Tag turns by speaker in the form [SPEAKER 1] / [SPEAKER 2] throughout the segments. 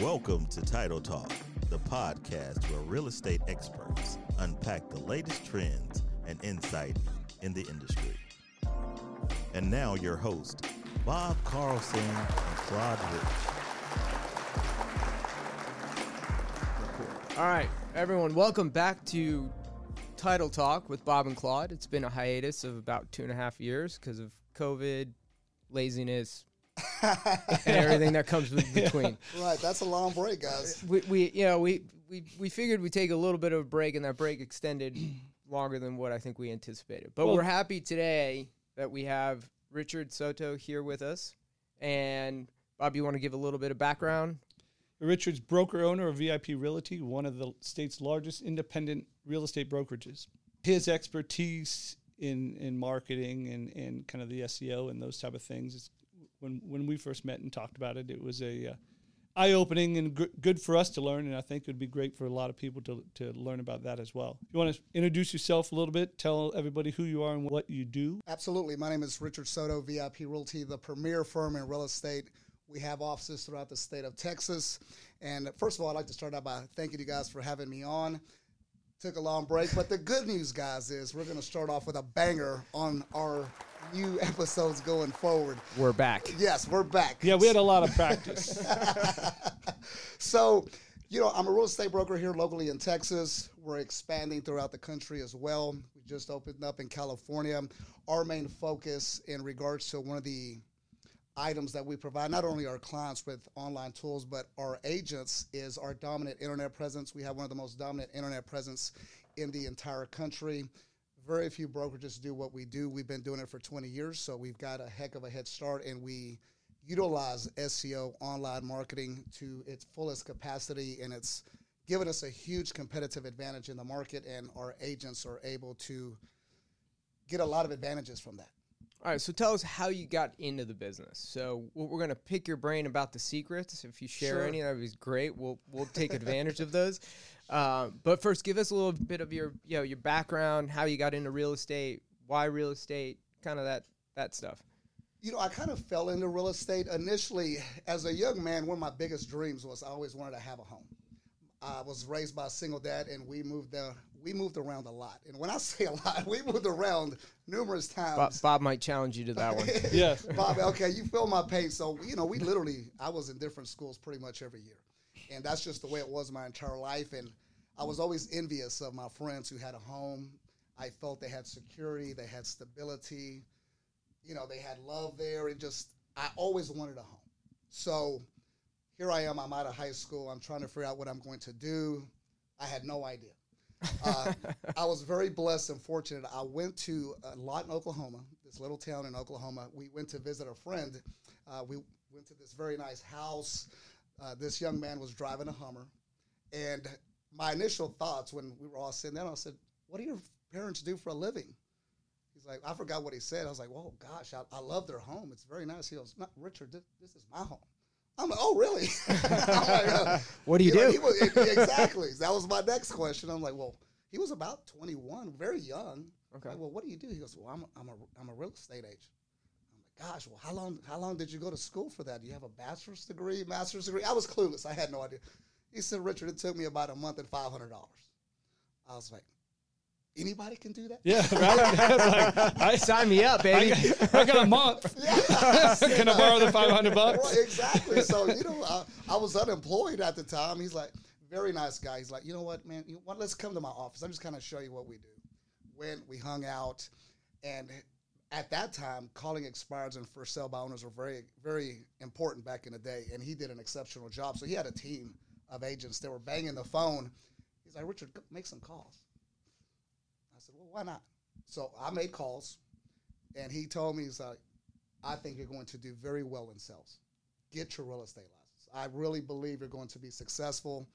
[SPEAKER 1] Welcome to Title Talk, the podcast where real estate experts unpack the latest trends and insight in the industry. And now, your host, Bob Carlson and Claude Rich.
[SPEAKER 2] All right, everyone, welcome back to Title Talk with Bob and Claude. It's been a hiatus of about two and a half years because of COVID, laziness, and everything that comes with between.
[SPEAKER 3] Right, that's a long break, guys.
[SPEAKER 2] We, we, you know, we, we, we figured we'd take a little bit of a break, and that break extended longer than what I think we anticipated. But
[SPEAKER 4] Well-
[SPEAKER 2] we're happy today that we have Richard Soto here with us. And Bob, you want to give a little bit of background?
[SPEAKER 4] Richard's broker owner of VIP Realty, one of the state's largest independent real estate brokerages. His expertise in in marketing and, and kind of the SEO and those type of things. Is when when we first met and talked about it, it was a uh, eye opening and g- good for us to learn, and I think it would be great for a lot of people to to learn about that as well. You want to introduce yourself a little bit, tell everybody who you are and what you do.
[SPEAKER 3] Absolutely. My name is Richard Soto, VIP Realty, the premier firm in real estate. We have offices throughout the state of Texas. And first of all, I'd like to start out by thanking you guys for having me on. Took a long break, but the good news, guys, is we're going to start off with a banger on our new episodes going forward.
[SPEAKER 2] We're back.
[SPEAKER 3] Yes, we're back.
[SPEAKER 4] Yeah, we had a lot of practice.
[SPEAKER 3] So, you know, I'm a real estate broker here locally in Texas. We're expanding throughout the country as well. We just opened up in California. Our main focus in regards to one of the items that we provide, not only our clients with online tools, but our agents, is our dominant internet presence. We have one of the most dominant internet presence in the entire country. Very few brokerages do what we do. We've been doing it for 20 years, so we've got a heck of a head start, and we utilize SEO online marketing to its fullest capacity, and it's given us a huge competitive advantage in the market, and our agents are able to get a lot of advantages from that.
[SPEAKER 2] All right, so tell us how you got into the business. So we're we're gonna pick your brain about the secrets. If you share
[SPEAKER 3] Sure.
[SPEAKER 2] any, that would be great. We'll we'll take advantage of those. Uh, but first, give us a little bit of your you know your background, how you got into real estate, why real estate, kind of that that stuff.
[SPEAKER 3] You know, I kind of fell into real estate initially as a young man. One of my biggest dreams was I always wanted to have a home. I was raised by a single dad, and we moved there. We moved around a lot, and when I say a lot, we moved around numerous times.
[SPEAKER 2] Bob might challenge you to that one.
[SPEAKER 4] Yes.
[SPEAKER 3] Bob, okay, you feel my pain. So, you know, we literally, I was in different schools pretty much every year. And that's just the way it was my entire life. And I was always envious of my friends who had a home. I felt they had security, they had stability, you know, they had love there. It just, I always wanted a home. So here I am, I'm out of high school. I'm trying to figure out what I'm going to do. I had no idea. Uh, I was very blessed and fortunate. I went to uh, Lawton, Oklahoma, this little town in Oklahoma. We went to visit a friend. Uh, we went to this very nice house. Uh, this young man was driving a Hummer. And my initial thoughts when we were all sitting there, I said, What do your parents do for a living? He's like, I forgot what he said. I was like, Well, gosh, I, I love their home. It's very nice. He goes, "No, Richard, this, this is my home. I'm like, Oh, really? I'm like, uh,
[SPEAKER 2] What do you do?
[SPEAKER 3] was- exactly. That was my next question. I'm like, well, he was about 21, very young.
[SPEAKER 2] Okay.
[SPEAKER 3] Like, well, what do you do? He goes, well, I'm a, I'm a, I'm a real estate agent. I'm like, gosh, well, how long, how long did you go to school for that? Do you have a bachelor's degree, master's degree? I was clueless. I had no idea. He said, Richard, it took me about a month and $500. I was like, anybody can do that?
[SPEAKER 4] Yeah, right. Like, I,
[SPEAKER 2] Sign me up,
[SPEAKER 4] I,
[SPEAKER 2] baby.
[SPEAKER 4] got, I got a month. Can I borrow the 500 bucks?
[SPEAKER 3] Well, exactly. So you know, I, I was unemployed at the time. He's like, very nice guy. He's like, you know what, man? You know? Let's come to my office. I'm just kind of show you what we do. Went, we hung out, and at that time, calling expireds and for sale by owners were very, very important back in the day. And he did an exceptional job. So he had a team of agents that were banging the phone. He's like, Richard, make some calls. I said, well, why not? So I made calls, and he told me, he's like, I think you're going to do very well in sales. Get your real estate license. I really believe you're going to be successful.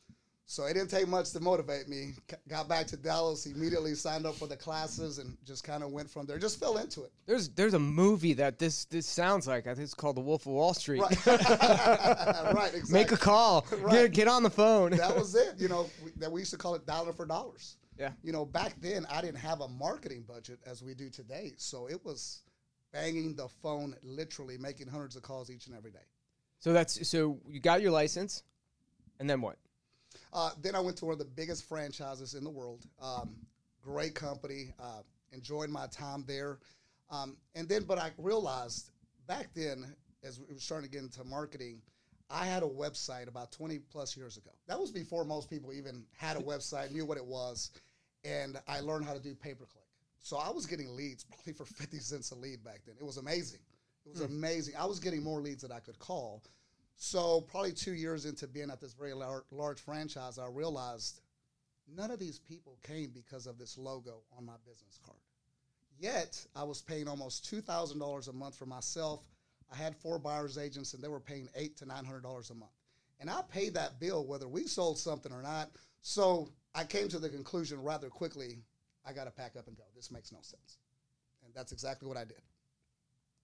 [SPEAKER 3] So it didn't take much to motivate me. C- Got back to Dallas, immediately signed up for the classes, and just kind of went from there. Just fell into it.
[SPEAKER 2] There's there's a movie that this this sounds like. I think it's called The Wolf of Wall Street.
[SPEAKER 3] Right, right, exactly.
[SPEAKER 2] Make a call.
[SPEAKER 3] Right.
[SPEAKER 2] Get get on the phone.
[SPEAKER 3] that was it. You know, we, that we used to call it dollar for dollars.
[SPEAKER 2] Yeah.
[SPEAKER 3] You know, back then I didn't have a marketing budget as we do today, so it was banging the phone, literally making hundreds of calls each and every day.
[SPEAKER 2] So that's so you got your license. And then what?
[SPEAKER 3] Uh, then I went to one of the biggest franchises in the world. Um, great company. Uh, enjoyed my time there. Um, and then, but I realized back then, as we were starting to get into marketing, I had a website about 20 plus years ago. That was before most people even had a website, knew what it was. And I learned how to do pay per click. So I was getting leads probably for 50 cents a lead back then. It was amazing. It was hmm. amazing. I was getting more leads than I could call. So probably two years into being at this very lar- large franchise, I realized none of these people came because of this logo on my business card. Yet I was paying almost two thousand dollars a month for myself. I had four buyers agents, and they were paying eight to nine hundred dollars a month. And I paid that bill whether we sold something or not. So I came to the conclusion rather quickly: I got to pack up and go. This makes no sense. And that's exactly what I did.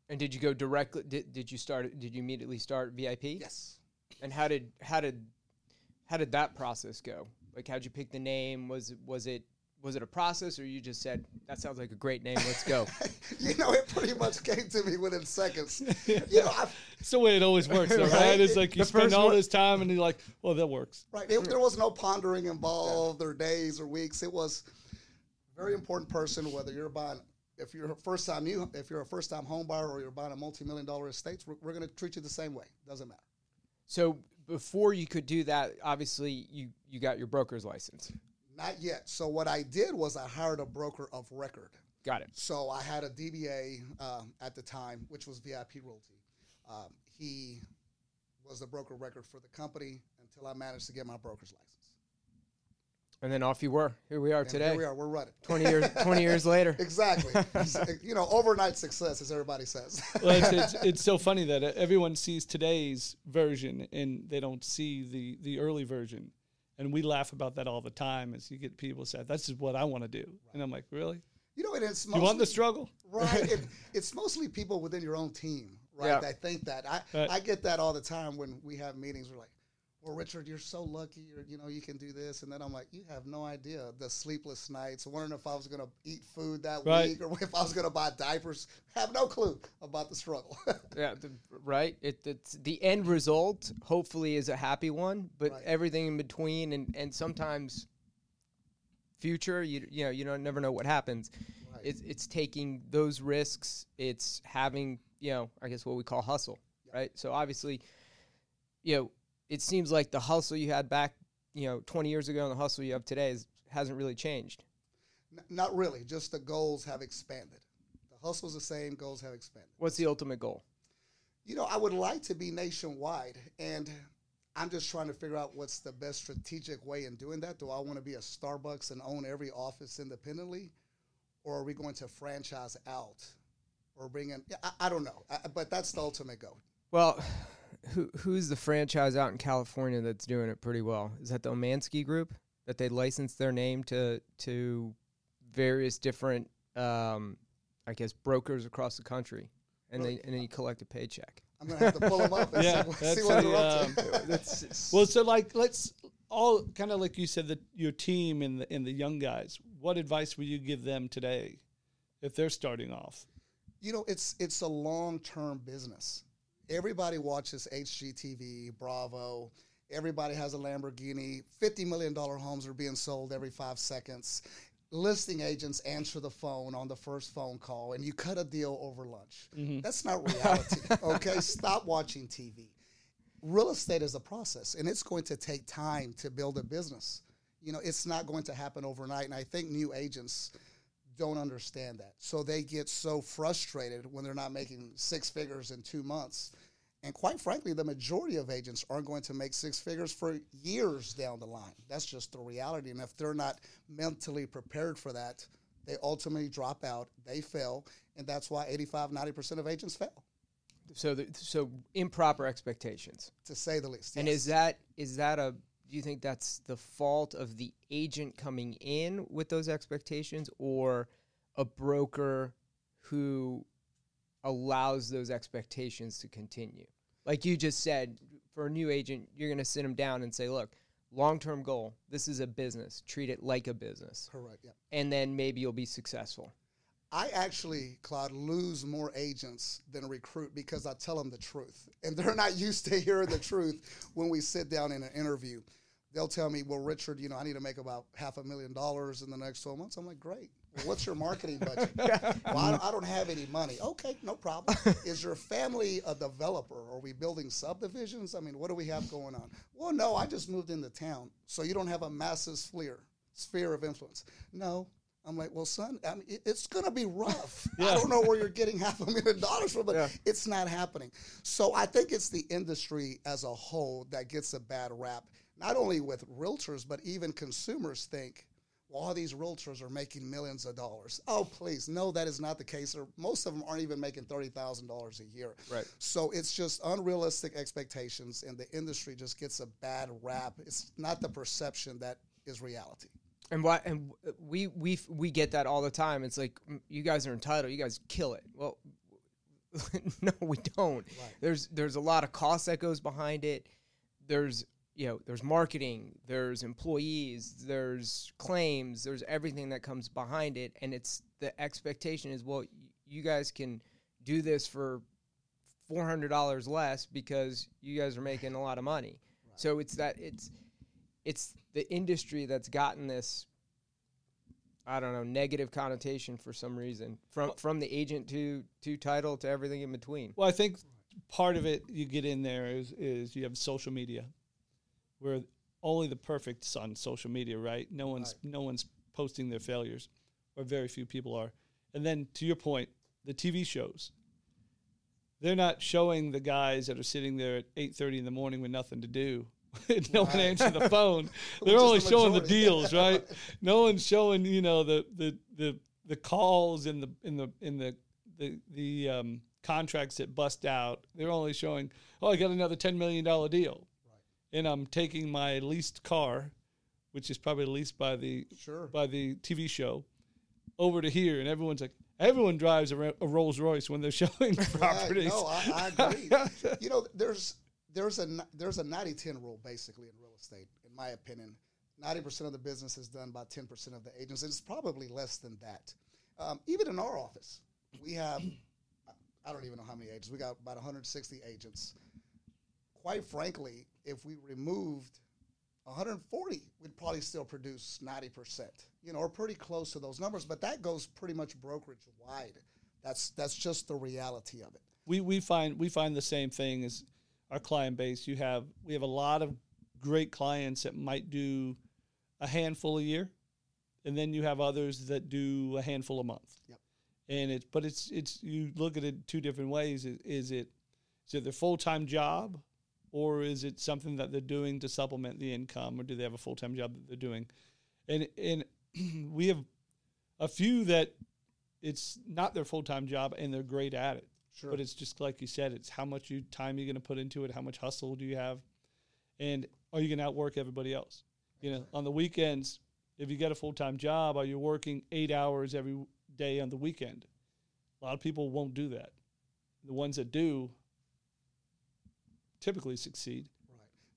[SPEAKER 2] And did you go directly? Did, did you start? Did you immediately start VIP?
[SPEAKER 3] Yes.
[SPEAKER 2] And how did how did how did that process go? Like, how'd you pick the name? Was it was it was it a process, or you just said that sounds like a great name? Let's go.
[SPEAKER 3] you know, it pretty much came to me within seconds. You know, I,
[SPEAKER 4] It's the way it always works, though, right?
[SPEAKER 3] Right.
[SPEAKER 4] It's like you
[SPEAKER 2] The
[SPEAKER 4] spend all this time and you're like, well, that works.
[SPEAKER 3] right. It, there was no pondering involved or days or weeks. It was a very important person, whether you're buying, if you're a first time you, if you're a first time home buyer or you're buying a multi million dollar estate, we're, we're going to treat you the same way. Doesn't matter.
[SPEAKER 2] so before you could do that, obviously you you got your broker's license.
[SPEAKER 3] Not yet. So what I did was I hired a broker of record.
[SPEAKER 2] Got it.
[SPEAKER 3] So I had a DBA um, at the time, which was VIP Realty. Um, he was the broker of record for the company until I managed to get my broker's license.
[SPEAKER 2] And then off you were. Here we are
[SPEAKER 3] And
[SPEAKER 2] today.
[SPEAKER 3] here we are. We're running.
[SPEAKER 2] Twenty years. Twenty years later.
[SPEAKER 3] Exactly. you know, overnight success, as everybody says.
[SPEAKER 4] Well, it's, it's, it's so funny that everyone sees today's version and they don't see the, the early version. And we laugh about that all the time as you get people say, this is what I want to do. And I'm like, really?
[SPEAKER 3] you know, and it's
[SPEAKER 4] You
[SPEAKER 3] mostly,
[SPEAKER 4] want the struggle?
[SPEAKER 3] right. It, it's mostly people within your own team, right?
[SPEAKER 2] Yeah.
[SPEAKER 3] That think that. I,
[SPEAKER 4] Right.
[SPEAKER 3] I get that all the time when we have meetings. We're like, well, Richard, you're so lucky. You're, you know, you can do this. And then I'm like, you have no idea the sleepless nights, wondering if I was going to eat food that
[SPEAKER 4] Right.
[SPEAKER 3] week or if I was going to buy diapers. Have no clue about the struggle.
[SPEAKER 2] Yeah, the, right. It, it's the end result. Hopefully, is a happy one, but
[SPEAKER 3] Right.
[SPEAKER 2] everything in between, and and sometimes future, you you know, you don't never know what happens.
[SPEAKER 3] Right.
[SPEAKER 2] It's it's taking those risks. It's having you know, I guess what we call hustle, right? So obviously, you know, it seems like the hustle you had back, you know, 20 years ago and the hustle you have today is, hasn't really changed.
[SPEAKER 3] N- Not really. Just the goals have expanded. The hustle's the same. Goals have expanded.
[SPEAKER 2] What's the ultimate goal?
[SPEAKER 3] You know, I would like to be nationwide, and I'm just trying to figure out what's the best strategic way in doing that. Do I want to be a Starbucks and own every office independently, or are we going to franchise out, or bring in? I, I don't know, I, but that's the ultimate goal.
[SPEAKER 2] Well, who who's the franchise out in California that's doing it pretty well? Is that the Umansky Group that they license their name to to various different, um, I guess, brokers across the country, and they and then you collect a paycheck.
[SPEAKER 3] I'm gonna have to pull them up and
[SPEAKER 4] Yeah,
[SPEAKER 3] see, what- see what
[SPEAKER 4] the,
[SPEAKER 3] they're up
[SPEAKER 4] um,
[SPEAKER 3] to.
[SPEAKER 2] That's
[SPEAKER 4] Well, so like, let's all kind of like you said that your team and the and the young guys. What advice would you give them today if they're starting off?
[SPEAKER 3] you know, it's it's a long term business. Everybody watches HGTV, Bravo. Everybody has a Lamborghini. Fifty million dollar homes are being sold every five seconds. Listing agents answer the phone on the first phone call, and you cut a deal over lunch. Mm-hmm. That's not reality. okay, stop watching TV. Real estate is a process, and it's going to take time to build a business. You know, it's not going to happen overnight, and I think new agents don't understand that. So they get so frustrated when they're not making six figures in two months. And quite frankly, the majority of agents aren't going to make six figures for years down the line. That's just the reality. And if they're not mentally prepared for that, they ultimately drop out, they fail. And that's why 85, 90% of agents fail,
[SPEAKER 2] so the, so improper expectations.
[SPEAKER 3] to say the least.
[SPEAKER 2] And is that is that a do you think that's the fault of the agent coming in with those expectations or a broker who allows those expectations to continue? Like you just said, for a new agent, you're going to sit them down and say, "Look, long-term goal, this is a business. Treat it like a business."
[SPEAKER 3] correct? Yeah.
[SPEAKER 2] And then maybe you'll be successful.
[SPEAKER 3] I actually, Claude, lose more agents than recruit because I tell them the truth. And they're not used to hearing the truth when we sit down in an interview. They'll tell me, well, Richard, you know, I need to make about half a million dollars in the next 12 months. I'm like, great. Well, what's your marketing budget? well, I don't, I don't have any money. Okay, no problem. Is your family a developer? Are we building subdivisions? I mean, what do we have going on? Well, no, I just moved into town. So you don't have a massive sphere, sphere of influence. No, I'm like, well, son, I mean, it- it's going to be rough. I don't know where you're getting half a million dollars from, but
[SPEAKER 2] Yeah.
[SPEAKER 3] it's not happening. So I think it's the industry as a whole that gets a bad rap, not only with realtors, but even consumers think, well, all these realtors are making millions of dollars. Oh, please, no, that is not the case. Or most of them aren't even making thirty thousand dollars a year.
[SPEAKER 2] Right.
[SPEAKER 3] So it's just unrealistic expectations, and the industry just gets a bad rap. It's not the perception that is reality.
[SPEAKER 2] And why? And we we we get that all the time. It's like you guys are entitled. You guys kill it. Well, no, we don't. There's there's a lot of cost that goes behind it. There's you know there's marketing. There's employees. There's claims. There's everything that comes behind it. And it's the expectation is well, y- you guys can do this for four hundred dollars less because you guys are making a lot of money. So it's that it's it's the industry that's gotten this I don't know negative connotation for some reason from from the agent to to title to everything in between.
[SPEAKER 4] Well, I think part of it you get in there is is you have social media, where only the perfect's on social media, right? No one's no one's posting their failures, or very few people are. And then to your point, the TV shows. They're not showing the guys that are sitting there at eight thirty in the morning with nothing to do. no one answering the phone. They're only
[SPEAKER 3] the
[SPEAKER 4] showing the deals, right? no one's showing, you know, the the the the calls in the in the in the the the um, contracts that bust out. They're only showing, oh, I got another ten million dollar deal, and I'm taking my leased car, which is probably leased by the
[SPEAKER 3] Sure.
[SPEAKER 4] by the TV show, over to here, and everyone's like, everyone drives a, a Rolls Royce when they're showing properties.
[SPEAKER 3] No, I, I agree. you know, there's there's a there's a 90-10 rule basically in real estate, in my opinion. Ninety percent of the business is done by ten percent of the agents. It's probably less than that. Um, even in our office, we have I don't even know how many agents. We got about 160 agents. Quite frankly, if we removed 140, we'd probably still produce 90%, you know, or pretty close to those numbers. But that goes pretty much brokerage wide. That's that's just the reality of it.
[SPEAKER 4] we we find we find the same thing as our client base. You have we have a lot of great clients that might do a handful a year, and then you have others that do a handful a month.
[SPEAKER 3] Yep.
[SPEAKER 4] And it's but it's it's you look at it two different ways. Is, is it is it their full time job, or is it something that they're doing to supplement the income, or do they have a full time job that they're doing? And and we have a few that it's not their full time job and they're great at it.
[SPEAKER 3] Sure.
[SPEAKER 4] But it's just like you said, it's how much you time you're going to put into it, how much hustle do you have, and are you going to outwork everybody else? You know, on the weekends, if you get a full time job, are you working eight hours every day on the weekend? A lot of people won't do that. The ones that do typically succeed.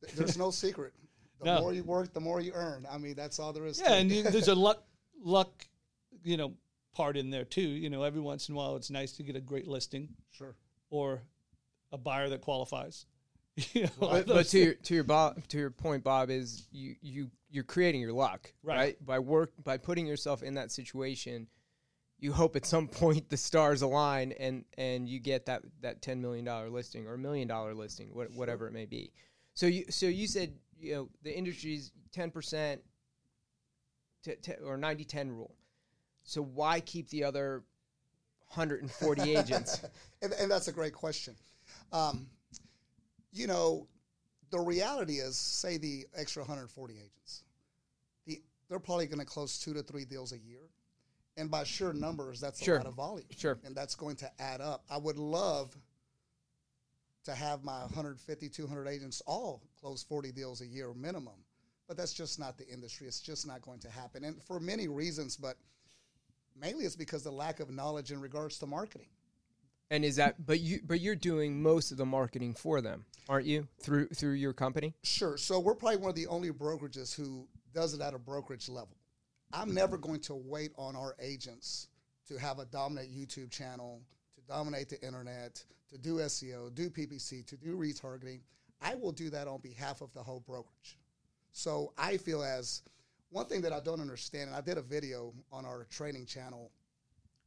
[SPEAKER 3] Right. There's no secret. The
[SPEAKER 4] No.
[SPEAKER 3] more you work, the more you earn. I mean, that's all there is.
[SPEAKER 4] Yeah,
[SPEAKER 3] to
[SPEAKER 4] and you, there's a luck, luck, you know, part in there too. You know, every once in a while, it's nice to get a great listing
[SPEAKER 3] sure.
[SPEAKER 4] or a buyer that qualifies. You know,
[SPEAKER 2] But, but to your to your Bob, to your point, Bob, is you you you're creating your luck,
[SPEAKER 4] Right.
[SPEAKER 2] right. By work by putting yourself in that situation, you hope at some point the stars align and and you get that that ten million dollar listing or a million dollar listing, what, whatever it may be. So you so you said you know the industry's ten percent or 90-10 rule. So why keep the other 140 agents?
[SPEAKER 3] and, and that's a great question. Um, you know, the reality is, say the extra 140 agents, the they're probably going to close two to three deals a year, and by sheer numbers, that's
[SPEAKER 2] Sure.
[SPEAKER 3] a lot of volume.
[SPEAKER 2] Sure.
[SPEAKER 3] and that's going to add up. I would love to have my 150, 200 agents all close 40 deals a year minimum, but that's just not the industry. It's just not going to happen, and for many reasons, but mainly it's because the lack of knowledge in regards to marketing.
[SPEAKER 2] And is that but you but you're doing most of the marketing for them, aren't you? Through through your company?
[SPEAKER 3] Sure. So we're probably one of the only brokerages who does it at a brokerage level. I'm never going to wait on our agents to have a dominant YouTube channel, to dominate the internet, to do SEO, do PPC, to do retargeting. I will do that on behalf of the whole brokerage. So I feel as one thing that I don't understand, and I did a video on our training channel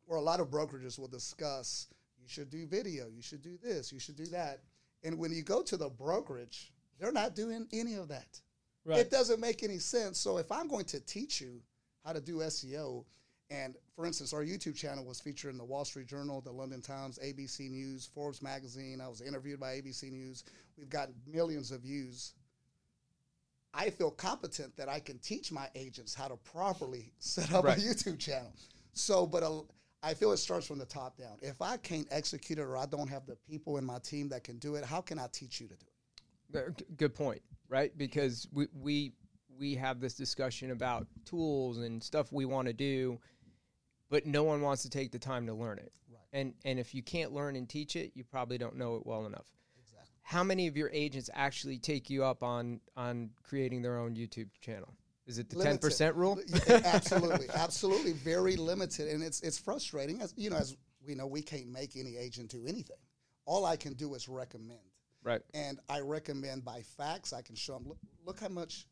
[SPEAKER 3] where a lot of brokerages will discuss you should do video, you should do this, you should do that. And when you go to the brokerage, they're not doing any of that.
[SPEAKER 4] Right.
[SPEAKER 3] It doesn't make any sense. So if I'm going to teach you how to do SEO, and for instance, our YouTube channel was featured in the Wall Street Journal, the London Times, ABC News, Forbes magazine. I was interviewed by ABC News. We've got millions of views. I feel competent that I can teach my agents how to properly set up
[SPEAKER 2] Right.
[SPEAKER 3] a YouTube channel. So, but a, I feel it starts from the top down. If I can't execute it or I don't have the people in my team that can do it, how can I teach you to do it?
[SPEAKER 2] Good point, right? Because we we we have this discussion about tools and stuff we want to do, but no one wants to take the time to learn it.
[SPEAKER 3] Right.
[SPEAKER 2] And and if you can't learn and teach it, you probably don't know it well enough.
[SPEAKER 3] Exactly.
[SPEAKER 2] How many of your agents actually take you up on on creating their own YouTube channel? Is it the ten percent rule?
[SPEAKER 3] Absolutely, absolutely, very limited, and it's it's frustrating. As you know, as we know, we can't make any agent do anything. All I can do is recommend,
[SPEAKER 2] Right.
[SPEAKER 3] and I recommend by facts. I can show them. Look, look how much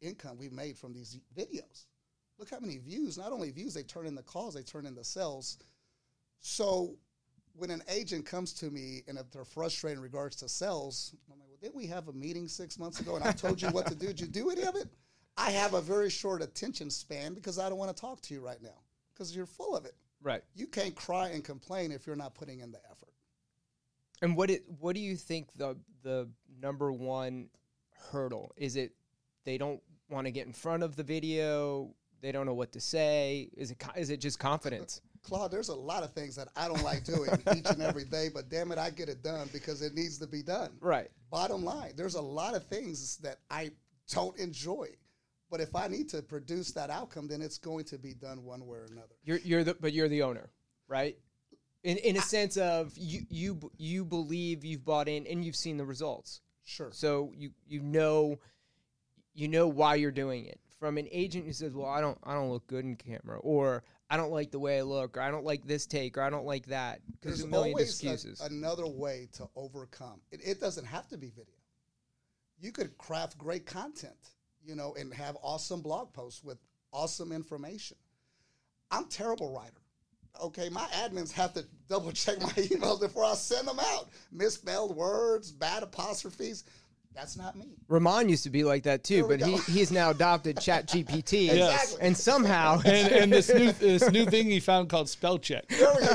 [SPEAKER 3] income we've made from these videos. Look how many views. Not only views, they turn in the calls, they turn in the sales. So when an agent comes to me and if they're frustrated in regards to sales, I'm like, well, didn't we have a meeting six months ago and I told you what to do? Did you do any of it? I have a very short attention span because I don't want to talk to you right now because you're full of it.
[SPEAKER 2] Right.
[SPEAKER 3] You can't cry and complain if you're not putting in the effort.
[SPEAKER 2] And what it what do you think the the number one hurdle is? It they don't want to get in front of the video. They don't know what to say. Is it is it just confidence?
[SPEAKER 3] Claude, there's a lot of things that I don't like doing each and every day, but damn it, I get it done because it needs to be done.
[SPEAKER 2] Right.
[SPEAKER 3] Bottom line, there's a lot of things that I don't enjoy. But if I need to produce that outcome, then it's going to be done one way or another.
[SPEAKER 2] You're you're the but you're the owner, right? In in a sense of you you you believe you've bought in and you've seen the results.
[SPEAKER 3] Sure.
[SPEAKER 2] So you you know you know why you're doing it. From an agent who says, "Well, I don't I don't look good in camera," or "I don't like the way I look," or "I don't like this take," or "I don't like that," because
[SPEAKER 3] There's
[SPEAKER 2] a million
[SPEAKER 3] always a- another way to overcome. It, it doesn't have to be video. You could craft great content, you know, and have awesome blog posts with awesome information. I'm terrible writer. Okay, my admins have to double check my emails before I send them out. Misspelled words, bad apostrophes. That's not me.
[SPEAKER 2] Ramon used to be like that too,
[SPEAKER 3] There we
[SPEAKER 2] but he, he's now adopted Chat GPT,
[SPEAKER 3] Exactly.
[SPEAKER 2] and somehow
[SPEAKER 4] and, and this new this new thing he found called spell check.
[SPEAKER 3] There we go.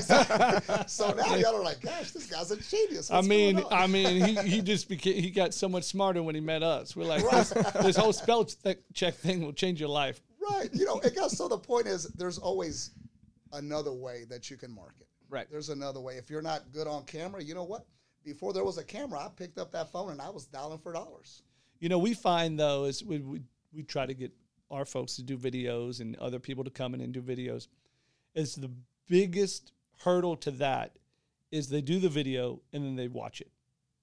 [SPEAKER 3] so now y'all are like, gosh, this guy's a genius.
[SPEAKER 4] I mean,
[SPEAKER 3] going on?
[SPEAKER 4] I mean, he, he just became he got so much smarter when he met us. We're like, this, this whole spell check thing will change your life.
[SPEAKER 3] Right. You know, it guess so the point is there's always another way that you can market.
[SPEAKER 2] Right.
[SPEAKER 3] There's another way. If you're not good on camera, you know what? Before there was a camera, I picked up that phone and I was dialing for dollars.
[SPEAKER 4] You know, we find though is we, we we try to get our folks to do videos and other people to come in and do videos. Is the biggest hurdle to that is they do the video and then they watch it,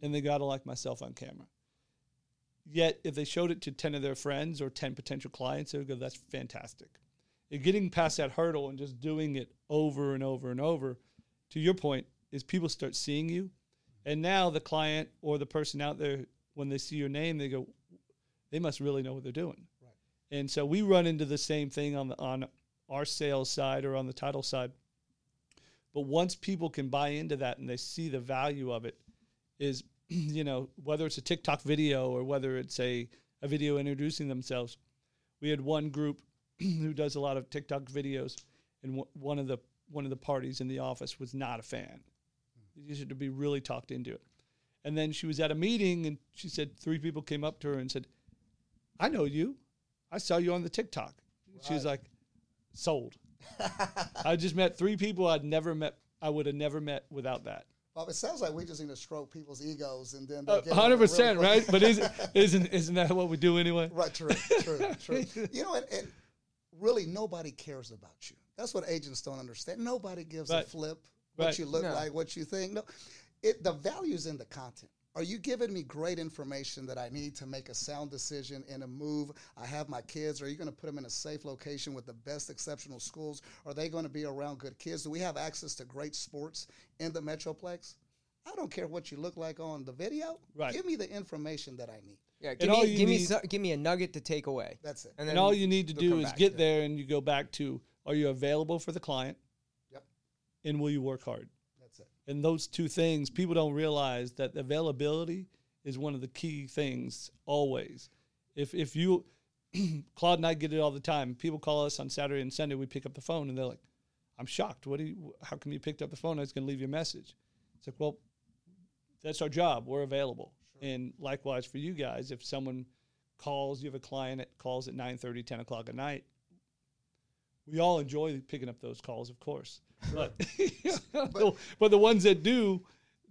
[SPEAKER 4] and they gotta like myself on camera. Yet, if they showed it to ten of their friends or ten potential clients, they would go, "That's fantastic." And getting past that hurdle and just doing it over and over and over, to your point, is people start seeing you, and now the client or the person out there, when they see your name, they go, "They must really know what they're doing."
[SPEAKER 3] Right.
[SPEAKER 4] And so we run into the same thing on the on our sales side or on the title side. But once people can buy into that and they see the value of it, is you know whether it's a TikTok video or whether it's a a video introducing themselves. We had one group who does a lot of TikTok videos, and w- one of the one of the parties in the office was not a fan. You should be really talked into it. And then she was at a meeting, and she said three people came up to her and said, "I know you. I saw you on the TikTok." She was like, "Sold." I just met three people I'd never met. I would have never met without that.
[SPEAKER 3] Well, it sounds like we just need to stroke people's egos and then uh, they'll get
[SPEAKER 4] Hundred
[SPEAKER 3] really
[SPEAKER 4] percent,
[SPEAKER 3] quick.
[SPEAKER 4] right? But isn't isn't isn't that what we do anyway?
[SPEAKER 3] Right, true, true, true. You know, and, and really nobody cares about you. That's what agents don't understand. Nobody gives a flip what
[SPEAKER 4] Right.
[SPEAKER 3] you look
[SPEAKER 2] No.
[SPEAKER 3] like, what you think. No, it the value's in the content. are you giving me great information that I need to make a sound decision in a move? I have my kids. Are you going to put them in a safe location with the best exceptional schools? Are they going to be around good kids? Do we have access to great sports in the Metroplex? I don't care what you look like on the video.
[SPEAKER 4] Right.
[SPEAKER 3] Give me the information that I need.
[SPEAKER 2] Yeah, give
[SPEAKER 4] all
[SPEAKER 2] me
[SPEAKER 4] you
[SPEAKER 2] give me
[SPEAKER 4] need-
[SPEAKER 2] so, give me a nugget to take away.
[SPEAKER 3] That's it.
[SPEAKER 2] And
[SPEAKER 4] And all you need to do is
[SPEAKER 2] back
[SPEAKER 4] get
[SPEAKER 2] to
[SPEAKER 4] there and you go back to are you available for the client? And will you work hard?
[SPEAKER 3] That's it.
[SPEAKER 4] And those two things, people don't realize that availability is one of the key things always. If if you Claude and I get it all the time. People call us on Saturday and Sunday, we pick up the phone and they're like, I'm shocked. What do you how come you picked up the phone? I was gonna leave you a message. It's like, well, that's our job. We're available. And likewise for you guys, if someone calls, you have a client that calls at 9 30, 10 o'clock at night, we all enjoy picking up those calls, of course. But, but the ones that do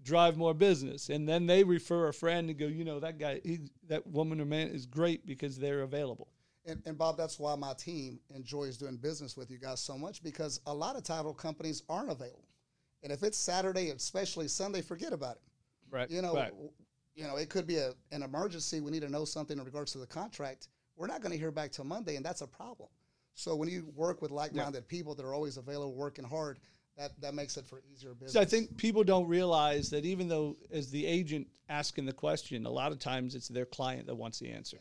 [SPEAKER 4] drive more business. And then they refer a friend and go, you know, that guy, he, that woman or man is great because they're available.
[SPEAKER 3] And, and Bob, that's why my team enjoys doing business with you guys so much because a lot of title companies aren't available. And if it's Saturday, especially Sunday, forget about it.
[SPEAKER 2] Right.
[SPEAKER 3] You know,
[SPEAKER 4] Right.
[SPEAKER 3] you know, it could be a, an emergency. We need to know something in regards to the contract. We're not going to hear back till Monday, and that's a problem. So when you work with like-minded people that are always available, working hard, that that makes it for easier business.
[SPEAKER 4] So I think people don't realize that even though as the agent asking the question, a lot of times it's their client that wants the answer.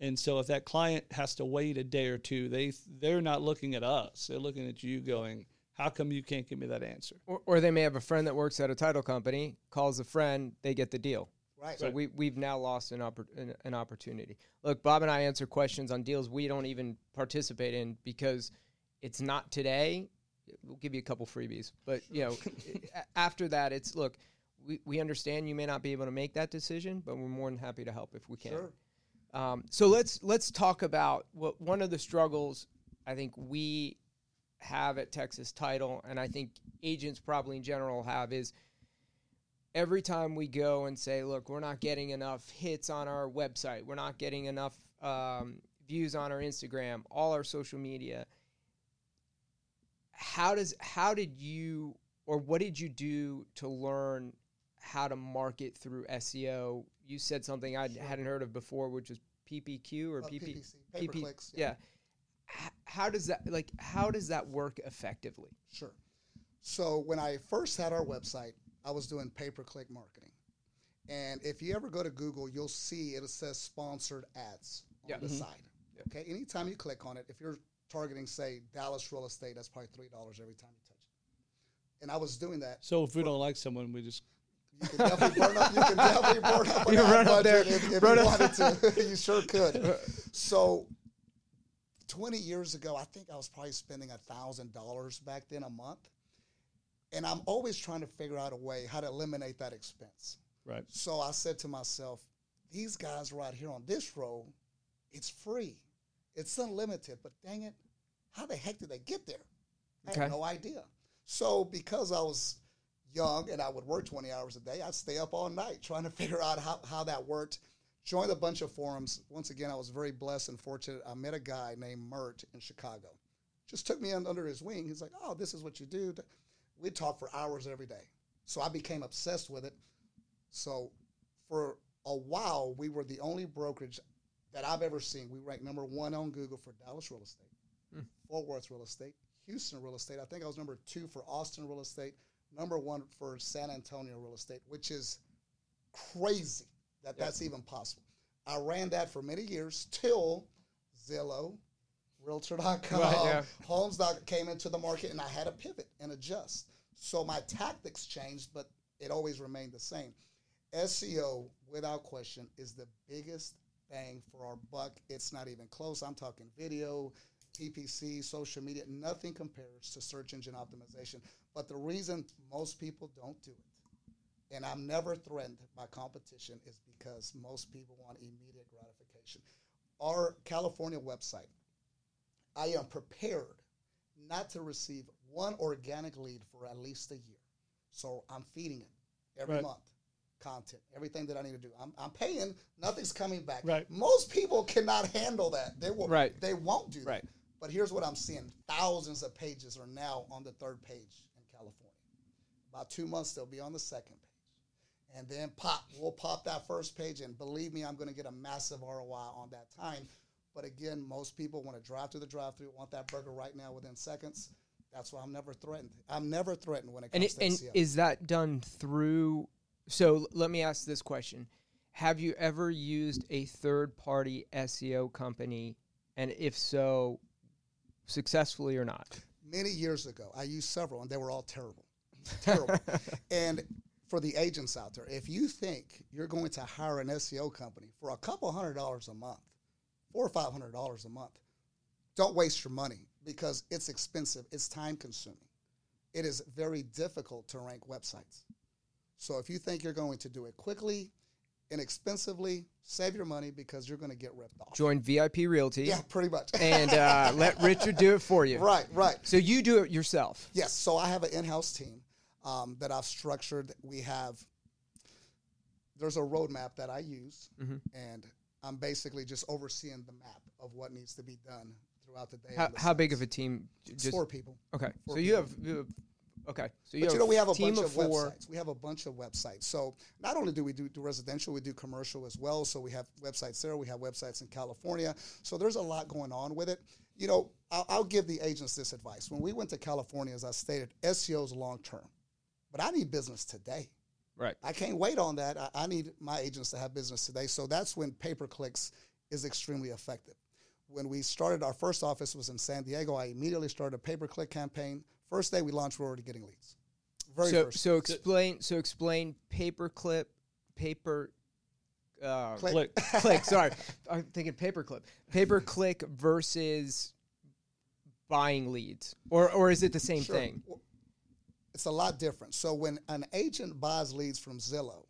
[SPEAKER 4] And so if that client has to wait a day or two, they they're not looking at us. They're looking at you going, "How come you can't give me that answer?"
[SPEAKER 2] Or, or they may have a friend that works at a title company, calls a friend, they get the deal.
[SPEAKER 3] Right.
[SPEAKER 2] So we we've now lost an, oppor- an an opportunity. Look, Bob and I answer questions on deals we don't even participate in because it's not today. We'll give you a couple freebies, but you know, after that, it's look. We, we understand you may not be able to make that decision, but we're more than happy to help if we can.
[SPEAKER 3] Sure.
[SPEAKER 2] Um, so let's let's talk about what one of the struggles I think we have at Texas Title, and I think agents probably in general have is every time we go and say, look, we're not getting enough hits on our website, we're not getting enough um, views on our Instagram, all our social media. How does how did you or what did you do to learn how to market through SEO? You said something I hadn't heard of before, which was PPQ or
[SPEAKER 3] Uh,
[SPEAKER 2] PP,
[SPEAKER 3] PPC,
[SPEAKER 2] PP
[SPEAKER 3] clicks,
[SPEAKER 2] Yeah. H- How does that like? How does that work effectively?
[SPEAKER 3] Sure. So when I first had our website, I was doing pay-per-click marketing. And if you ever go to Google, you'll see it says sponsored ads on
[SPEAKER 2] Yeah.
[SPEAKER 3] the
[SPEAKER 2] Mhm.
[SPEAKER 3] side. Okay. Anytime you click on it, if you're targeting, say, Dallas real estate, that's probably three dollars every time you touch it. And I was doing that.
[SPEAKER 4] So if we don't like someone, we just
[SPEAKER 3] You can definitely burn up. You can definitely burn up.
[SPEAKER 2] You run up there,
[SPEAKER 3] if, if
[SPEAKER 2] run
[SPEAKER 3] you
[SPEAKER 2] up-
[SPEAKER 3] wanted to. you sure could. So, twenty years ago, I think I was probably spending a thousand dollars back then a month, and I'm always trying to figure out a way how to eliminate that expense.
[SPEAKER 4] right.
[SPEAKER 3] So I said to myself, these guys right here on this row, it's free, it's unlimited. But dang it, how the heck did they get there? I
[SPEAKER 2] Okay.
[SPEAKER 3] had no idea. So because I was young and I would work 20 hours a day, I'd stay up all night trying to figure out how, how that worked. Joined a bunch of forums. Once again, I was very blessed and fortunate. I met a guy named Mert in Chicago. Just took me under his wing. He's like, oh, this is what you do. We'd talk for hours every day. So I became obsessed with it. So for a while, we were the only brokerage that I've ever seen. We ranked number one on Google for Dallas real estate, hmm. Fort Worth real estate, Houston real estate. I think I was number two for Austin real estate, number one for San Antonio real estate, which is crazy that that's even possible. I ran that for many years till Zillow, Realtor.com,
[SPEAKER 2] Right, yeah.
[SPEAKER 3] Homes dot came into the market, and I had to pivot and adjust. So my tactics changed, but it always remained the same. SEO, without question, is the biggest bang for our buck. It's not even close. I'm talking video, PPC, social media. Nothing compares to search engine optimization. But the reason most people don't do it, and I'm never threatened by competition, is because most people want immediate gratification. Our California website, I am prepared not to receive one organic lead for at least a year. So I'm feeding it every
[SPEAKER 4] Right.
[SPEAKER 3] month. Content, everything that I need to do. I'm, I'm paying, nothing's coming back.
[SPEAKER 4] Right.
[SPEAKER 3] Most people cannot handle that. They will
[SPEAKER 2] Right.
[SPEAKER 3] they won't do that.
[SPEAKER 2] Right.
[SPEAKER 3] But here's what I'm seeing. Thousands of pages are now on the third page in California. About two months they'll be on the second page. and then pop, we'll pop that first page, and believe me, I'm going to get a massive ROI on that time. But again, most people want to drive through the drive-through, want that burger right now within seconds. That's why I'm never threatened. I'm never threatened when it
[SPEAKER 2] And
[SPEAKER 3] comes
[SPEAKER 2] it,
[SPEAKER 3] to
[SPEAKER 2] and
[SPEAKER 3] SEO.
[SPEAKER 2] is that done through? So let me ask this question: Have you ever used a third-party SEO company, and if so, successfully or not?
[SPEAKER 3] Many years ago, I used several, and they were all terrible, terrible. and for the agents out there, if you think you're going to hire an SEO company for a couple hundred dollars a month, four or five hundred dollars a month, don't waste your money because it's expensive. It's time consuming. It is very difficult to rank websites. So if you think you're going to do it quickly, and inexpensively, save your money because you're going to get ripped off.
[SPEAKER 2] Join VIP Realty
[SPEAKER 3] Yeah, pretty much.
[SPEAKER 2] and uh, let Richard do it for you.
[SPEAKER 3] right, right.
[SPEAKER 2] So you do it yourself.
[SPEAKER 3] Yes. So I have an in-house team um, that I've structured. We have there's a roadmap that I use,
[SPEAKER 2] Mm-hmm.
[SPEAKER 3] and I'm basically just overseeing the map of what needs to be done throughout the day.
[SPEAKER 2] How,
[SPEAKER 3] the
[SPEAKER 2] how big of a team?
[SPEAKER 3] It's four people.
[SPEAKER 2] Okay.
[SPEAKER 3] four
[SPEAKER 2] So you
[SPEAKER 3] people.
[SPEAKER 2] have, you have okay. So you
[SPEAKER 3] you know, we have a
[SPEAKER 2] team
[SPEAKER 3] bunch
[SPEAKER 2] of
[SPEAKER 3] of,
[SPEAKER 2] four.
[SPEAKER 3] websites. We have a bunch of websites. So not only do we do, do residential, we do commercial as well. So we have websites there. We have websites in California. So there's a lot going on with it. You know, I'll, I'll give the agents this advice. When we went to California, as I stated, SEO is long term, but I need business today.
[SPEAKER 2] Right.
[SPEAKER 3] I can't wait on that. I, I need my agents to have business today. So that's when pay per clicks is extremely effective. When we started, our first office was in San Diego. I immediately started a pay per click campaign. First day we launched, we're already getting leads. Very
[SPEAKER 2] So
[SPEAKER 3] first.
[SPEAKER 2] so explain so explain paperclip paper. Uh,
[SPEAKER 3] Click.
[SPEAKER 4] Click.
[SPEAKER 2] click. Sorry, I'm thinking paperclip. Paperclick versus buying leads, or or is it the same
[SPEAKER 3] Sure.
[SPEAKER 2] thing?
[SPEAKER 3] It's a lot different. So when an agent buys leads from Zillow,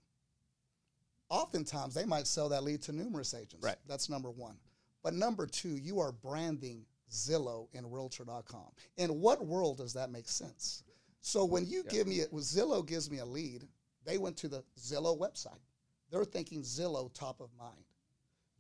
[SPEAKER 3] oftentimes they might sell that lead to numerous agents.
[SPEAKER 2] Right.
[SPEAKER 3] That's number one. But number two, you are branding Zillow in Realtor.com. In what world does that make sense? So when you give me it, when Zillow gives me a lead, they went to the Zillow website. They're thinking Zillow top of mind.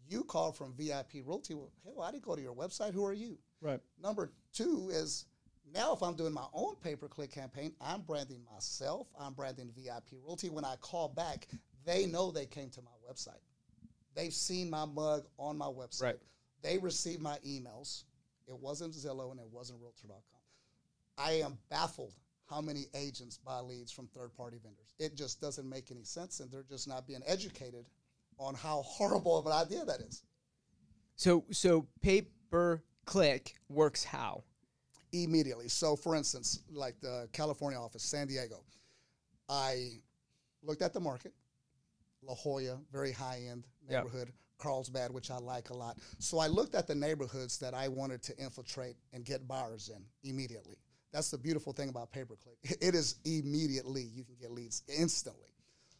[SPEAKER 3] You call from VIP Realty. Well, hell, I didn't go to your website. Who are you?
[SPEAKER 4] Right.
[SPEAKER 3] Number two is now if I'm doing my own pay per click campaign, I'm branding myself, I'm branding VIP Realty. When I call back, they know they came to my website. They've seen my mug on my website.
[SPEAKER 2] Right.
[SPEAKER 3] They received my emails. It wasn't Zillow and it wasn't Realtor.com. I am baffled how many agents buy leads from third party vendors. It just doesn't make any sense, and they're just not being educated on how horrible of an idea that is.
[SPEAKER 2] So so pay per click works how?
[SPEAKER 3] Immediately. So, for instance, like the California office, San Diego, I looked at the market. La Jolla, very high end
[SPEAKER 2] Yep.
[SPEAKER 3] neighborhood. Carlsbad, which I like a lot. So I looked at the neighborhoods that I wanted to infiltrate and get buyers in immediately. That's the beautiful thing about pay per click. It is immediately you can get leads instantly.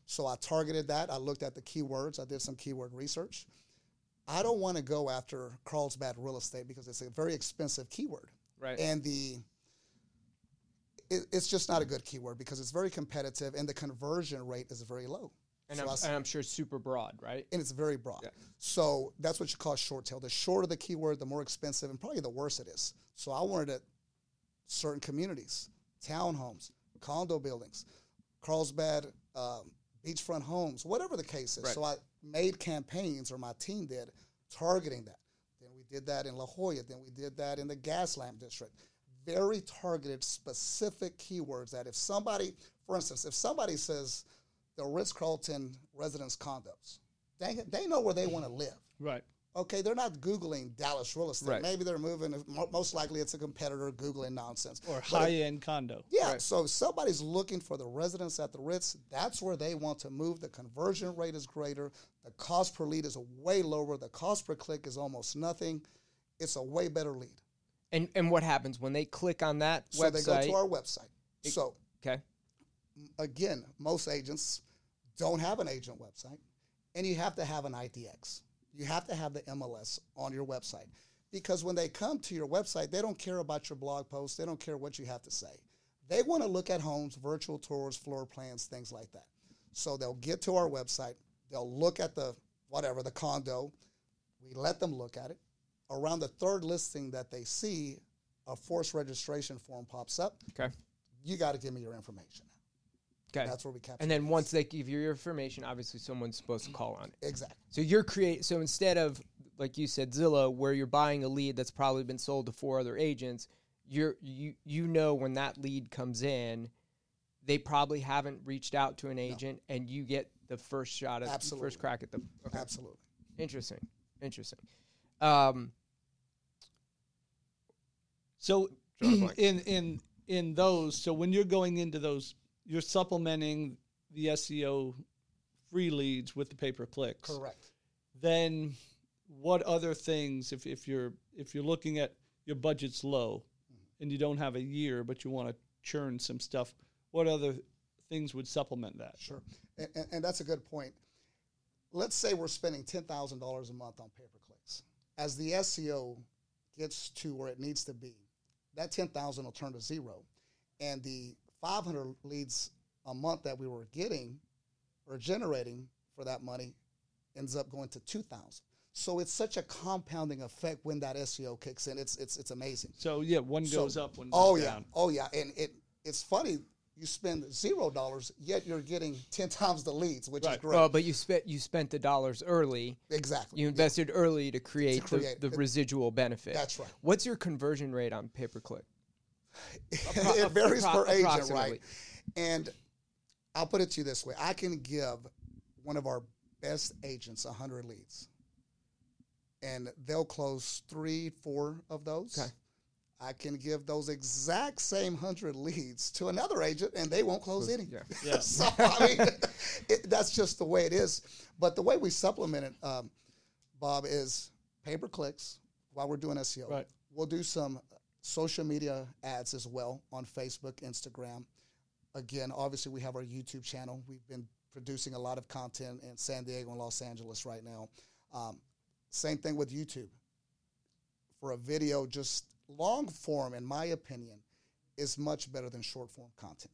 [SPEAKER 3] So I targeted that. I looked at the keywords. I did some keyword research. I don't want to go after Carlsbad real estate because it's a very expensive keyword
[SPEAKER 2] Right.
[SPEAKER 3] and the it, it's just not a good keyword because it's very competitive and the conversion rate is very low.
[SPEAKER 2] And,
[SPEAKER 3] So
[SPEAKER 2] I'm, and I'm sure it's super broad, right?
[SPEAKER 3] and it's very broad. So that's what you call short tail. The shorter the keyword the more expensive and probably the worse it is. So i wanted it certain communities townhomes condo buildings carlsbad um, beachfront homes whatever the case is.
[SPEAKER 2] Right.
[SPEAKER 3] so i made campaigns or my team did targeting that did that in la jolla then we did that in the gaslamp district very targeted specific keywords that if somebody for instance if somebody says the ritz-carlton residence condos they, they know where they want to live
[SPEAKER 4] Right.
[SPEAKER 3] Okay, they're not Googling Dallas real estate.
[SPEAKER 2] Right.
[SPEAKER 3] Maybe they're moving. Most likely, it's a competitor Googling nonsense.
[SPEAKER 4] Or high end condo.
[SPEAKER 3] yeah.
[SPEAKER 2] Right.
[SPEAKER 3] So if somebody's looking for the residence at the Ritz, that's where they want to move. The conversion rate is greater. The cost per lead is way lower. The cost per click is almost nothing. It's a way better lead.
[SPEAKER 2] And and what happens when they click on that
[SPEAKER 3] So
[SPEAKER 2] website?
[SPEAKER 3] they go to our website. so
[SPEAKER 2] okay.
[SPEAKER 3] again, most agents don't have an agent website, and you have to have an IDX. You have to have the MLS on your website because when they come to your website, they don't care about your blog posts. They don't care what you have to say. They want to look at homes, virtual tours, floor plans, things like that. So they'll get to our website. They'll look at the whatever the condo. We let them look at it. Around the third listing that they see, a forced registration form pops up.
[SPEAKER 2] Okay.
[SPEAKER 3] You got to give me your information.
[SPEAKER 2] Okay.
[SPEAKER 3] That's where we capture.
[SPEAKER 2] And then once they give you your information, obviously someone's supposed to call on it.
[SPEAKER 3] exactly.
[SPEAKER 2] So you're create. So instead of like you said, Zillow, where you're buying a lead that's probably been sold to four other agents, you're you you know when that lead comes in, they probably haven't reached out to an agent, and you get the first shot at
[SPEAKER 3] Absolutely.
[SPEAKER 2] first crack at them. Okay.
[SPEAKER 3] Absolutely.
[SPEAKER 2] Interesting. Interesting. Um,
[SPEAKER 4] So
[SPEAKER 2] Drawing a blank.
[SPEAKER 4] in in in those, so when you're going into those, you're supplementing the SEO free leads with the pay per clicks.
[SPEAKER 3] Correct.
[SPEAKER 4] Then what other things if, if you're if you're looking at your budget's low mm-hmm. and you don't have a year but you want to churn some stuff, what other things would supplement that?
[SPEAKER 3] Sure. And, and, and that's a good point. Let's say we're spending $10,000 a month on pay per clicks. As the SEO gets to where it needs to be, that 10000 will turn to zero. And the 500 leads a month that we were getting or generating for that money ends up going to 2000 so it's such a compounding effect when that SEO kicks in. It's it's it's amazing.
[SPEAKER 4] So yeah, one
[SPEAKER 3] So-
[SPEAKER 4] goes up, one goes
[SPEAKER 3] Oh yeah,
[SPEAKER 4] down.
[SPEAKER 3] oh yeah, and it it's funny. You spend zero dollars, yet you're getting ten times the leads, which is great.
[SPEAKER 2] well, but you spent you spent the dollars early.
[SPEAKER 3] exactly.
[SPEAKER 2] You invested early to create,
[SPEAKER 3] create
[SPEAKER 2] the, the
[SPEAKER 3] it.
[SPEAKER 2] residual benefit.
[SPEAKER 3] That's right.
[SPEAKER 2] What's your conversion rate on pay per click?
[SPEAKER 3] it varies
[SPEAKER 2] appro-
[SPEAKER 3] per agent, right? And I'll put it to you this way: I can give one of our best agents hundred leads, and they'll close three, four of those.
[SPEAKER 2] Okay.
[SPEAKER 3] I can give those exact same hundred leads to another agent, and they won't close any.
[SPEAKER 2] yeah.
[SPEAKER 4] Yeah.
[SPEAKER 3] so I mean, it, that's just the way it is. But the way we supplement it, um, Bob, is pay per clicks while we're doing SEO.
[SPEAKER 4] Right.
[SPEAKER 3] We'll do some social media ads as well on Facebook, Instagram. Again, obviously, we have our YouTube channel. We've been producing a lot of content in San Diego and Los Angeles right now. Um, same thing with YouTube. For a video, just long form, in my opinion, is much better than short form content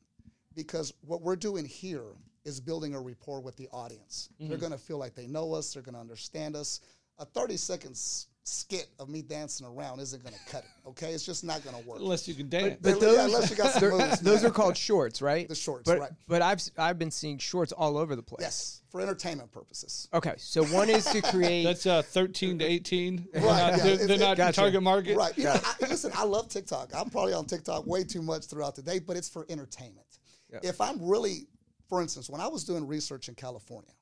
[SPEAKER 3] because what we're doing here is building a rapport with the audience. They're going to feel like they know us, they're going to understand us. A 30 second s- skit of me dancing around isn't going to cut it, okay? It's just not going to work.
[SPEAKER 4] Unless you can dance.
[SPEAKER 2] But
[SPEAKER 3] Yeah,
[SPEAKER 2] those,
[SPEAKER 3] unless you got some
[SPEAKER 2] they're-
[SPEAKER 3] moves,
[SPEAKER 2] those are called shorts, right?
[SPEAKER 3] The shorts,
[SPEAKER 2] but,
[SPEAKER 3] right.
[SPEAKER 2] But I've s- I've been seeing shorts all over the place.
[SPEAKER 3] Yes, for entertainment purposes.
[SPEAKER 2] Okay, so one is to create.
[SPEAKER 4] That's uh, 13 to 18. They're
[SPEAKER 3] Right,
[SPEAKER 4] not,
[SPEAKER 3] yeah,
[SPEAKER 4] they're,
[SPEAKER 3] it-
[SPEAKER 4] they're
[SPEAKER 3] it-
[SPEAKER 4] not
[SPEAKER 2] Gotcha.
[SPEAKER 4] target market.
[SPEAKER 3] Right. You know, I, listen, I love TikTok. I'm probably on TikTok way too much throughout the day, but it's for entertainment.
[SPEAKER 2] Yeah.
[SPEAKER 3] If I'm really, for instance, when I was doing research in California,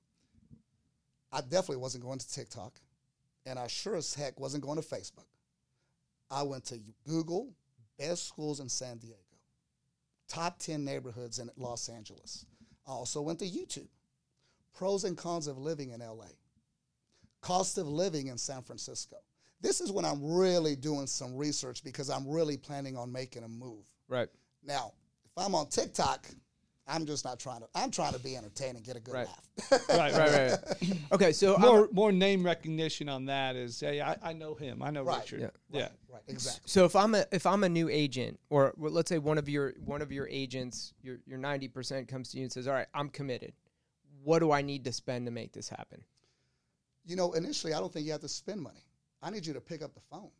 [SPEAKER 3] I definitely wasn't going to TikTok, and I sure as heck wasn't going to Facebook. I went to Google, best schools in San Diego, top 10 neighborhoods in Los Angeles. I also went to YouTube, pros and cons of living in LA, cost of living in San Francisco. This is when I'm really doing some research because I'm really planning on making a move.
[SPEAKER 2] right.
[SPEAKER 3] Now, if I'm on TikTok, I'm just not trying to. I'm trying to be entertaining, get a good
[SPEAKER 2] Right.
[SPEAKER 3] laugh.
[SPEAKER 4] Right,
[SPEAKER 2] Right, right, right. Okay, so I'm-
[SPEAKER 4] More more name recognition on that is hey, I, I know him. I know
[SPEAKER 3] Right.
[SPEAKER 4] Richard.
[SPEAKER 2] Yeah.
[SPEAKER 4] Yeah.
[SPEAKER 3] right, exactly.
[SPEAKER 2] So if I'm a if I'm a new agent, or well, let's say one of your one of your agents, your your ninety percent comes to you and says, "All right, I'm committed. What do I need to spend to make this happen?"
[SPEAKER 3] You know, initially, I don't think you have to spend money. I need you to pick up the phone.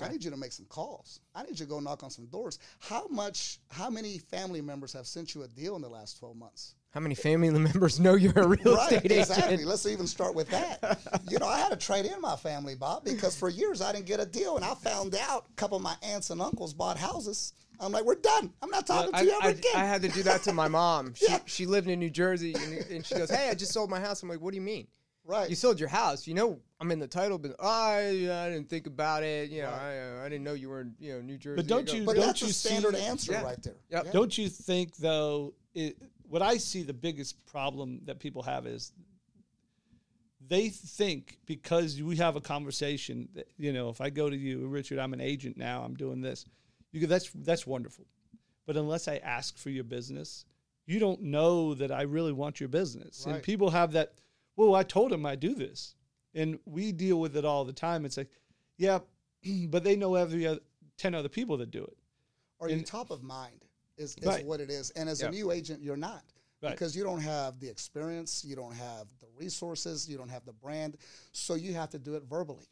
[SPEAKER 3] I need you to make some calls. I need you to go knock on some doors. How much? How many family members have sent you a deal in the last twelve months?
[SPEAKER 2] How many family members know you're a real
[SPEAKER 3] right,
[SPEAKER 2] estate
[SPEAKER 3] exactly.
[SPEAKER 2] agent?
[SPEAKER 3] Let's even start with that. you know, I had to trade in my family, Bob, because for years I didn't get a deal, and I found out a couple of my aunts and uncles bought houses. I'm like, we're done. I'm not talking
[SPEAKER 2] I,
[SPEAKER 3] to you
[SPEAKER 2] I,
[SPEAKER 3] again.
[SPEAKER 2] I had to do that to my mom. She,
[SPEAKER 3] Yeah.
[SPEAKER 2] she lived in New Jersey, and, and she goes, "Hey, I just sold my house." I'm like, "What do you mean?
[SPEAKER 3] right.
[SPEAKER 2] You sold your house? You know, I'm in the title, but I, I didn't think about it. You know, I, uh, I didn't know you were in you know New Jersey."
[SPEAKER 4] But
[SPEAKER 2] don't
[SPEAKER 4] you-
[SPEAKER 3] but
[SPEAKER 4] don't
[SPEAKER 3] that's
[SPEAKER 4] you
[SPEAKER 3] a standard
[SPEAKER 4] see-
[SPEAKER 3] answer
[SPEAKER 2] Yeah.
[SPEAKER 3] right there.
[SPEAKER 2] Yep.
[SPEAKER 3] Yeah.
[SPEAKER 4] Don't you think though? It, what I see the biggest problem that people have is they think because we have a conversation that you know if I go to you, Richard, I'm an agent now. I'm doing this. You go, that's that's wonderful, but unless I ask for your business, you don't know that I really want your business. And people have that. Well, I told him I do this, and we deal with it all the time. It's like, yeah, but they know every other, ten other people that do it.
[SPEAKER 3] Are you top of mind? Is, is
[SPEAKER 4] Right.
[SPEAKER 3] what it is. And as
[SPEAKER 2] Yeah.
[SPEAKER 3] a new agent, you're not.
[SPEAKER 4] Right.
[SPEAKER 3] Because you don't have the experience, you don't have the resources, you don't have the brand. So you have to do it verbally.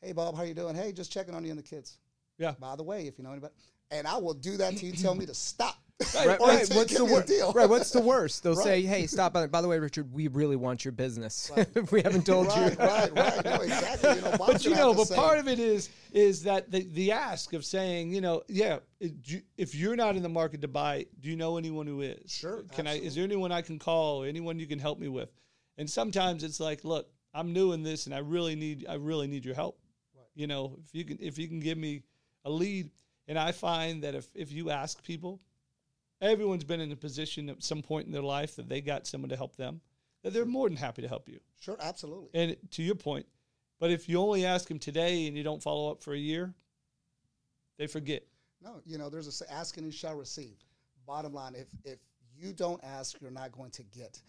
[SPEAKER 3] Hey Bob, how are you doing? Hey, just checking on you and the kids.
[SPEAKER 4] Yeah.
[SPEAKER 3] By the way, if you know anybody. And I will do that till you tell me to stop.
[SPEAKER 2] Right, right. What's the worst?
[SPEAKER 3] deal.
[SPEAKER 2] Right. What's the worst? They'll say, "Hey, stop by. By the way, Richard, we really want your business. if we haven't told
[SPEAKER 3] right,
[SPEAKER 2] you."
[SPEAKER 3] right, right. No, exactly. You know,
[SPEAKER 4] but you know, but part of it is is that the the ask of saying, you know, yeah, if you're not in the market to buy, do you know anyone who is?
[SPEAKER 3] Sure,
[SPEAKER 4] Can I? Is there anyone I can call? Anyone you can help me with? And sometimes it's like, look, I'm new in this, and I really need I really need your help. You know, if you can if you can give me a lead, and I find that if if you ask people, everyone's been in a position at some point in their life that they got someone to help them, that they're more than happy to help you.
[SPEAKER 3] Sure, absolutely.
[SPEAKER 4] And to your point, but if you only ask them today and you don't follow up for a year, they forget.
[SPEAKER 3] No, you know, there's a ask and you shall receive. Bottom line, if if you don't ask, you're not going to get.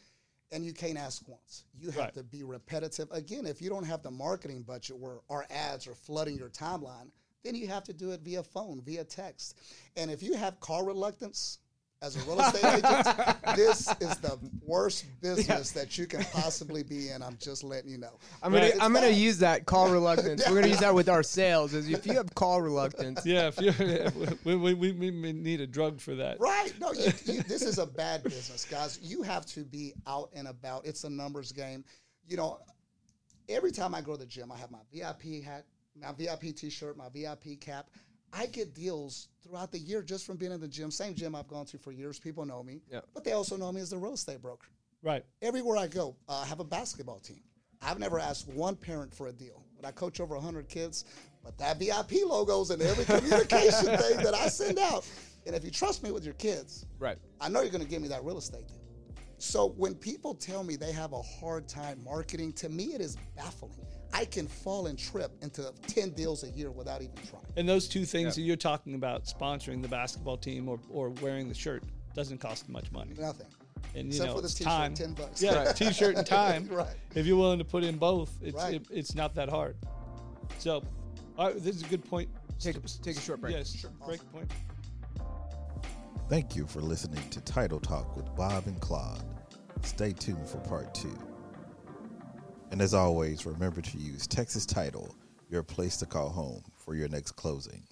[SPEAKER 3] And you can't ask once. You have
[SPEAKER 4] Right.
[SPEAKER 3] to be repetitive. Again, if you don't have the marketing budget where our ads are flooding your timeline, then you have to do it via phone, via text. And if you have call reluctance as a real estate agent, this is the worst business that you can possibly be in. I'm just letting you know.
[SPEAKER 2] I'm gonna
[SPEAKER 3] It's
[SPEAKER 2] I'm gonna use that call reluctance. We're gonna use that with our sales. Is if you have call reluctance,
[SPEAKER 4] Yeah, if you we, we, we, we need a drug for that.
[SPEAKER 3] Right. No, you, you, this is a bad business, guys. You have to be out and about. It's a numbers game. You know, every time I go to the gym, I have my VIP hat, my VIP t-shirt, my VIP cap. I get deals throughout the year just from being in the gym. Same gym I've gone to for years. People know me,
[SPEAKER 2] Yep.
[SPEAKER 3] but they also know me as the real estate broker.
[SPEAKER 4] Right.
[SPEAKER 3] Everywhere I go, uh, I have a basketball team. I've never asked one parent for a deal, but I coach over 100 kids. But that VIP logo's in every communication thing that I send out. And if you trust me with your kids,
[SPEAKER 2] right?
[SPEAKER 3] I know you're going to give me that real estate deal. So when people tell me they have a hard time marketing, to me it is baffling. I can fall and trip into 10 deals a year without even trying.
[SPEAKER 4] And those two things that you're talking about, sponsoring the basketball team or, or wearing the shirt, doesn't cost much money.
[SPEAKER 3] Nothing.
[SPEAKER 4] And you
[SPEAKER 3] Except
[SPEAKER 4] know,
[SPEAKER 3] for this t-shirt,
[SPEAKER 4] time.
[SPEAKER 3] 10 bucks.
[SPEAKER 4] Yeah,
[SPEAKER 3] Right.
[SPEAKER 4] t-shirt and time.
[SPEAKER 3] Right.
[SPEAKER 4] If you're willing to put in both, it's
[SPEAKER 3] Right.
[SPEAKER 4] it, it's not that hard. So, all right, this is a good point.
[SPEAKER 2] Take a- take a short break.
[SPEAKER 4] Yes, break point.
[SPEAKER 1] Thank you for listening to Title Talk with Bob and Claude. Stay tuned for part two. And as always, remember to use Texas Title, your place to call home, for your next closing.